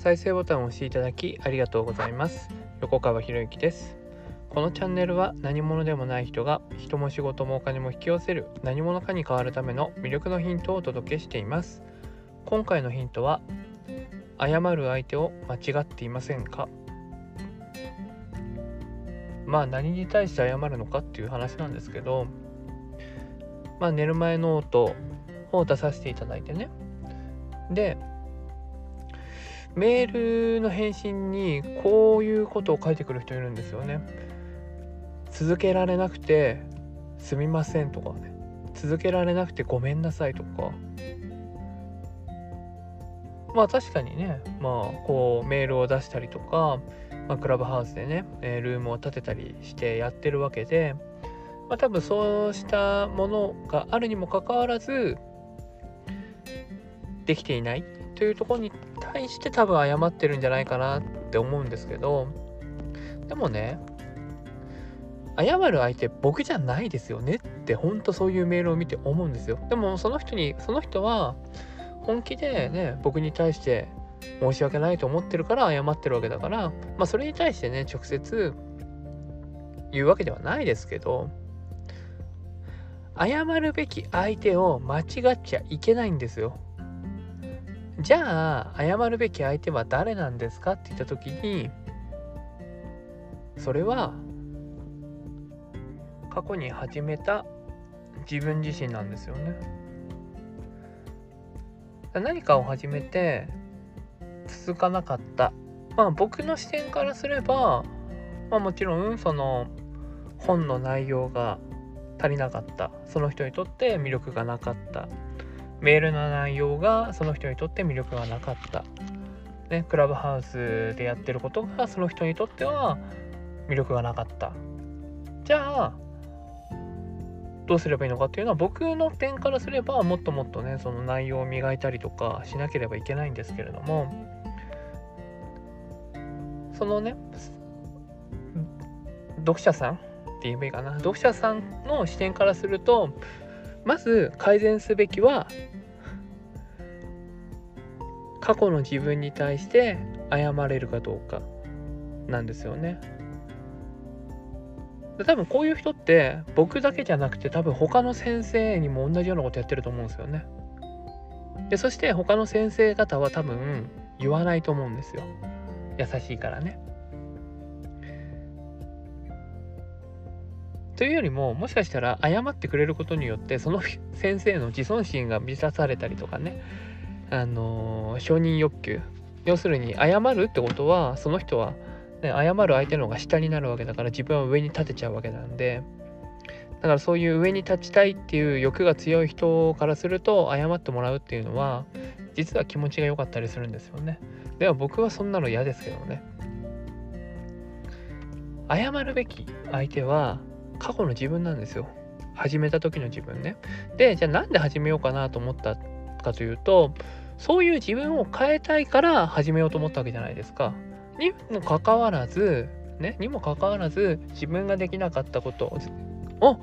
再生ボタンを押していただきありがとうございます。横川博之です。このチャンネルは何者でもない人が人も仕事もお金も引き寄せる何者かに変わるための魅力のヒントをお届けしています。今回のヒントは謝る相手を間違っていませんか？まあ何に対して謝るのかっていう話なんですけどまあ寝る前ノートを出させていただいてね。でメールの返信にこういうことを書いてくる人いるんですよね。続けられなくてすみませんとかね。続けられなくてごめんなさいとか。まあ確かにね、まあこうメールを出したりとか、まあ、クラブハウスでね、えルームを立てたりしてやってるわけで、まあ多分そうしたものがあるにもかかわらず、できていないというところに対して多分謝ってるんじゃないかなって思うんですけどでもね謝る相手僕じゃないですよねって本当そういうメールを見て思うんですよ。でもその人にその人は本気でね僕に対して申し訳ないと思ってるから謝ってるわけだからまあそれに対してね直接言うわけではないですけど謝るべき相手を間違っちゃいけないんですよ。じゃあ謝るべき相手は誰なんですかって言った時にそれは過去に始めた自分自身なんですよね。何かを始めて続かなかった。まあ僕の視点からすればまあもちろんその本の内容が足りなかった。その人にとって魅力がなかった。メールの内容がその人にとって魅力がなかった。ね、クラブハウスでやってることがその人にとっては魅力がなかった。じゃあ、どうすればいいのかっていうのは僕の点からすればもっともっとね、その内容を磨いたりとかしなければいけないんですけれども、そのね、読者さんって言えばいいかな。読者さんの視点からすると、まず改善すべきは過去の自分に対して謝れるかどうかなんですよね。多分こういう人って僕だけじゃなくて多分他の先生にも同じようなことやってると思うんですよね。でそして他の先生方は多分言わないと思うんですよ。優しいからね。というよりももしかしたら謝ってくれることによってその 先生の自尊心が満たされたりとかね。あの、承認欲求。要するに謝るってことはその人は、ね、謝る相手の方が下になるわけだから自分は上に立てちゃうわけなんで。だからそういう上に立ちたいっていう欲が強い人からすると謝ってもらうっていうのは実は気持ちが良かったりするんですよね。では僕はそんなの嫌ですけどね。謝るべき相手は過去の自分なんですよ。始めた時の自分ね。で、じゃあなんで始めようかなと思ったかというと、そういう自分を変えたいから始めようと思ったわけじゃないですか。にもかかわらず、ね、にもかかわらず自分ができなかったことを、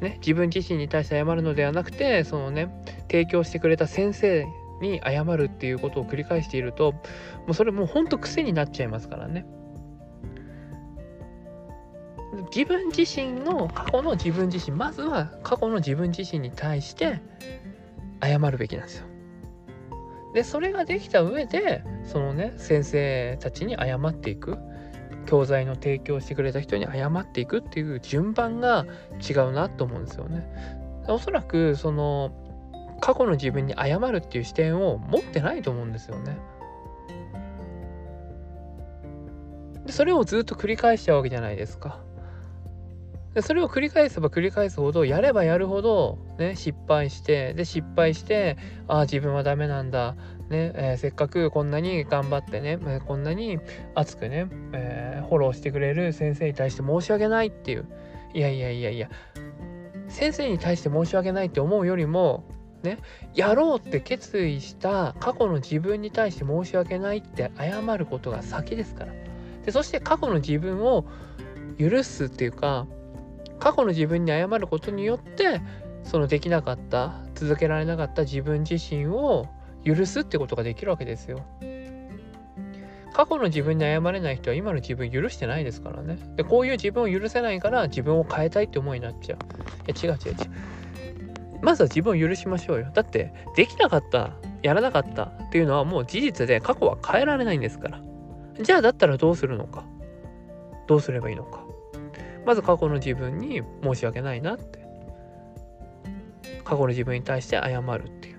ね、自分自身に対して謝るのではなくて、そのね、提供してくれた先生に謝るっていうことを繰り返していると、もうそれもうほんと癖になっちゃいますからね。自分自身の過去の自分自身まずは過去の自分自身に対して謝るべきなんですよ。でそれができた上でそのね先生たちに謝っていく教材の提供してくれた人に謝っていくっていう順番が違うなと思うんですよね。おそらくその過去の自分に謝るっていう視点を持ってないと思うんですよね。でそれをずっと繰り返しちゃうわけじゃないですか。でそれを繰り返せば繰り返すほどやればやるほど、ね、失敗してで失敗してああ自分はダメなんだ、ねえー、せっかくこんなに頑張ってね、こんなに熱くね、えー、フォローしてくれる先生に対して申し訳ないっていう。いやいやいやいや先生に対して申し訳ないって思うよりもねやろうって決意した過去の自分に対して申し訳ないって謝ることが先ですから。でそして過去の自分を許すっていうか過去の自分に謝ることによってそのできなかった続けられなかった自分自身を許すってことができるわけですよ。過去の自分に謝れない人は今の自分許してないですからね。で、こういう自分を許せないから自分を変えたいって思いになっちゃう。いや、違う違う違う。まずは自分を許しましょうよ。だって、できなかった、やらなかったっていうのはもう事実で過去は変えられないんですから。じゃあだったらどうするのか。どうすればいいのか。まず過去の自分に申し訳ないなって。過去の自分に対して謝るっていう。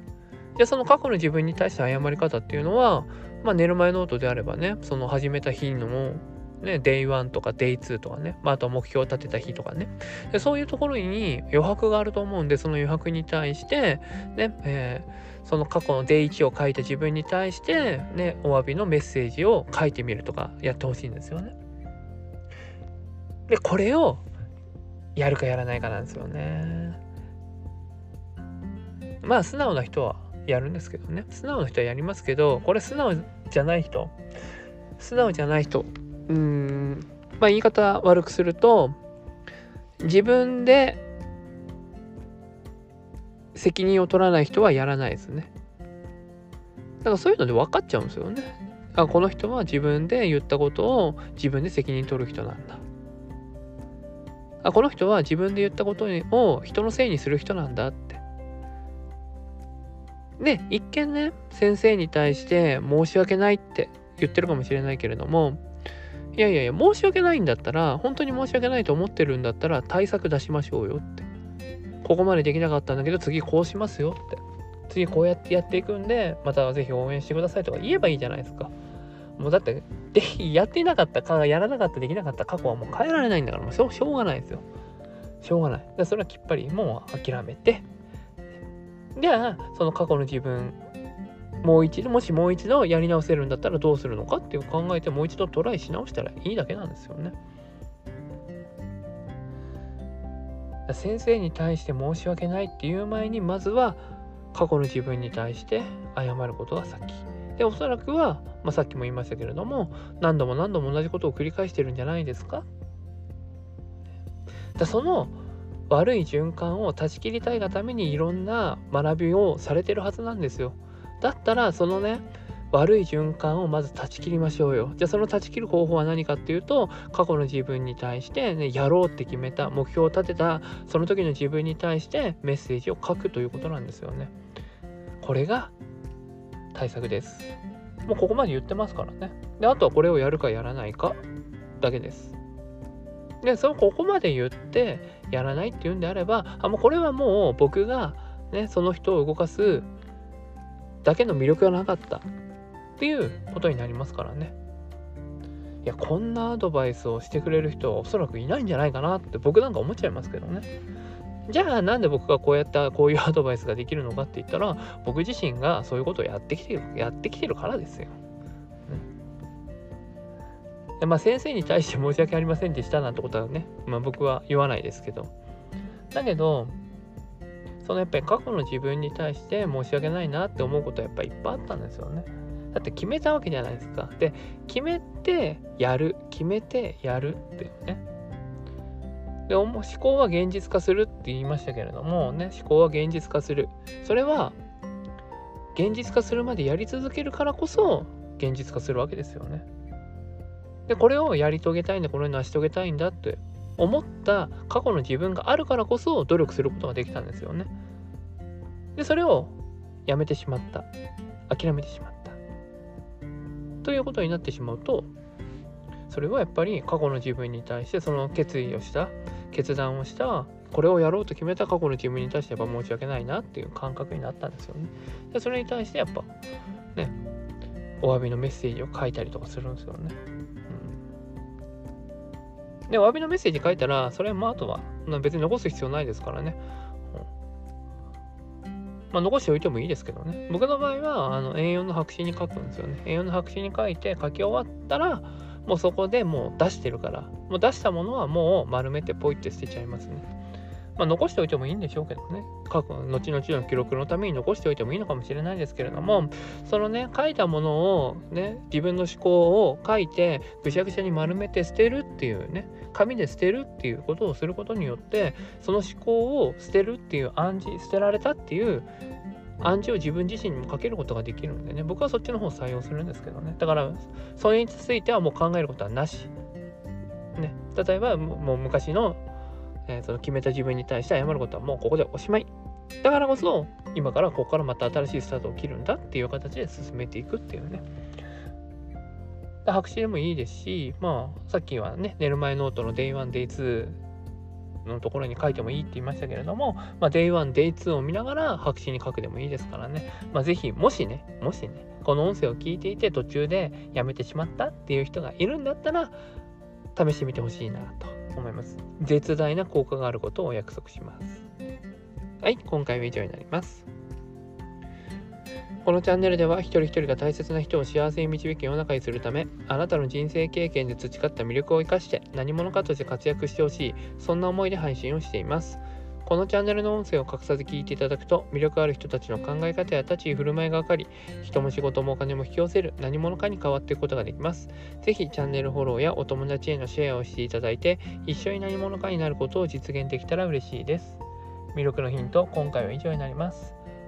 で、その過去の自分に対して謝り方っていうのは、まあ、寝る前ノートであればね、その始めた日のね、Day1 とか Day2 とかね、まあ、あとは目標を立てた日とかねでそういうところに余白があると思うんでその余白に対してね、えー、その過去の Day1 を書いた自分に対してねお詫びのメッセージを書いてみるとかやってほしいんですよね。でこれをやるかやらないかなんですよね。まあ素直な人はやるんですけどね。素直な人はやりますけどこれ素直じゃない人素直じゃない人うんまあ言い方悪くすると自分で責任を取らない人はやらないですね。だからそういうので分かっちゃうんですよね。あこの人は自分で言ったことを自分で責任取る人なんだ。あこの人は自分で言ったことを人のせいにする人なんだってで、一見ね、先生に対して申し訳ないって言ってるかもしれないけれども、いやいやいや、申し訳ないんだったら、本当に申し訳ないと思ってるんだったら、対策出しましょうよって。ここまでできなかったんだけど、次こうしますよって。次こうやってやっていくんで、またぜひ応援してくださいとか言えばいいじゃないですか。もうだって、でやってなかったか、やらなかった、できなかった過去はもう変えられないんだから、もうしょうがないですよ。しょうがない。でそれはきっぱりもう諦めて、じゃあその過去の自分もう一度もしもう一度やり直せるんだったらどうするのかっていう考えてもう一度トライし直したらいいだけなんですよね。先生に対して申し訳ないっていう前にまずは過去の自分に対して謝ることが先。でおそらくは、まあ、さっきも言いましたけれども何度も何度も同じことを繰り返してるんじゃないですか？だその悪い循環を断ち切りたいがためにいろんな学びをされてるはずなんですよ。だったらそのね悪い循環をまず断ち切りましょうよ。じゃあその断ち切る方法は何かっていうと過去の自分に対してねやろうって決めた目標を立てたその時の自分に対してメッセージを書くということなんですよね。これが対策です。もうここまで言ってますからね。であとはこれをやるかやらないかだけです。でそのここまで言ってやらないっていうんであればあもうこれはもう僕がねその人を動かすだけの魅力がなかったっていうことになりますからね。いやこんなアドバイスをしてくれる人はおそらくいないんじゃないかなって僕なんか思っちゃいますけどね。じゃあなんで僕がこうやったこういうアドバイスができるのかって言ったら僕自身がそういうことをやってきてるやってきてるからですよ。でまあ、先生に対して申し訳ありませんでしたなんてことはね、まあ、僕は言わないですけど。だけどそのやっぱり過去の自分に対して申し訳ないなって思うことはやっぱりいっぱいあったんですよね。だって決めたわけじゃないですか。で決めてやる決めてやるっていうね。で思考は現実化するって言いましたけれどもね思考は現実化する。それは現実化するまでやり続けるからこそ現実化するわけですよね。でこれをやり遂げたいんだこれを成し遂げたいんだって思った過去の自分があるからこそ努力することができたんですよね。でそれをやめてしまった。諦めてしまった。ということになってしまうとそれはやっぱり過去の自分に対してその決意をした決断をしたこれをやろうと決めた過去の自分に対してやっぱ申し訳ないなっていう感覚になったんですよね。でそれに対してやっぱねお詫びのメッセージを書いたりとかするんですよね。うんで、お詫びのメッセージ書いたら、それはまあ、とは別に残す必要ないですからね。まあ、残しておいてもいいですけどね。僕の場合は、あの A4 の白紙に書くんですよね。A4 の白紙に書いて、書き終わったら、もうそこでもう出してるから、もう出したものはもう丸めてポイって捨てちゃいますね。まあ、残しておいてもいいんでしょうけどね。過去、後々の記録のために残しておいてもいいのかもしれないですけれども、そのね、書いたものをね、自分の思考を書いて、ぐしゃぐしゃに丸めて捨てるっていうね、紙で捨てるっていうことをすることによって、その思考を捨てるっていう暗示、捨てられたっていう暗示を自分自身にもかけることができるんでね。僕はそっちの方を採用するんですけどね。だからそれについてはもう考えることはなし。ね。例えばもう昔の,、えー、その決めた自分に対して謝ることはもうここでおしまい。だからこそ今からここからまた新しいスタートを切るんだっていう形で進めていくっていうね。白紙でもいいですしまあさっきはね寝る前ノートの Day1 Day2 のところに書いてもいいって言いましたけれども、まあ、Day1、Day2 を見ながら白紙に書くでもいいですからね、まあ、ぜひ、もしね、もしね、この音声を聞いていて途中でやめてしまったっていう人がいるんだったら、試してみてほしいなと思います。絶大な効果があることをお約束します。はい、今回は以上になります。このチャンネルでは一人一人が大切な人を幸せに導き世の中にするためあなたの人生経験で培った魅力を生かして何者かとして活躍してほしいそんな思いで配信をしています。このチャンネルの音声を隠さず聞いていただくと魅力ある人たちの考え方や立ち居振る舞いが分かり人も仕事もお金も引き寄せる何者かに変わっていくことができます。是非チャンネルフォローやお友達へのシェアをしていただいて一緒に何者かになることを実現できたら嬉しいです。魅力のヒント今回は以上になります。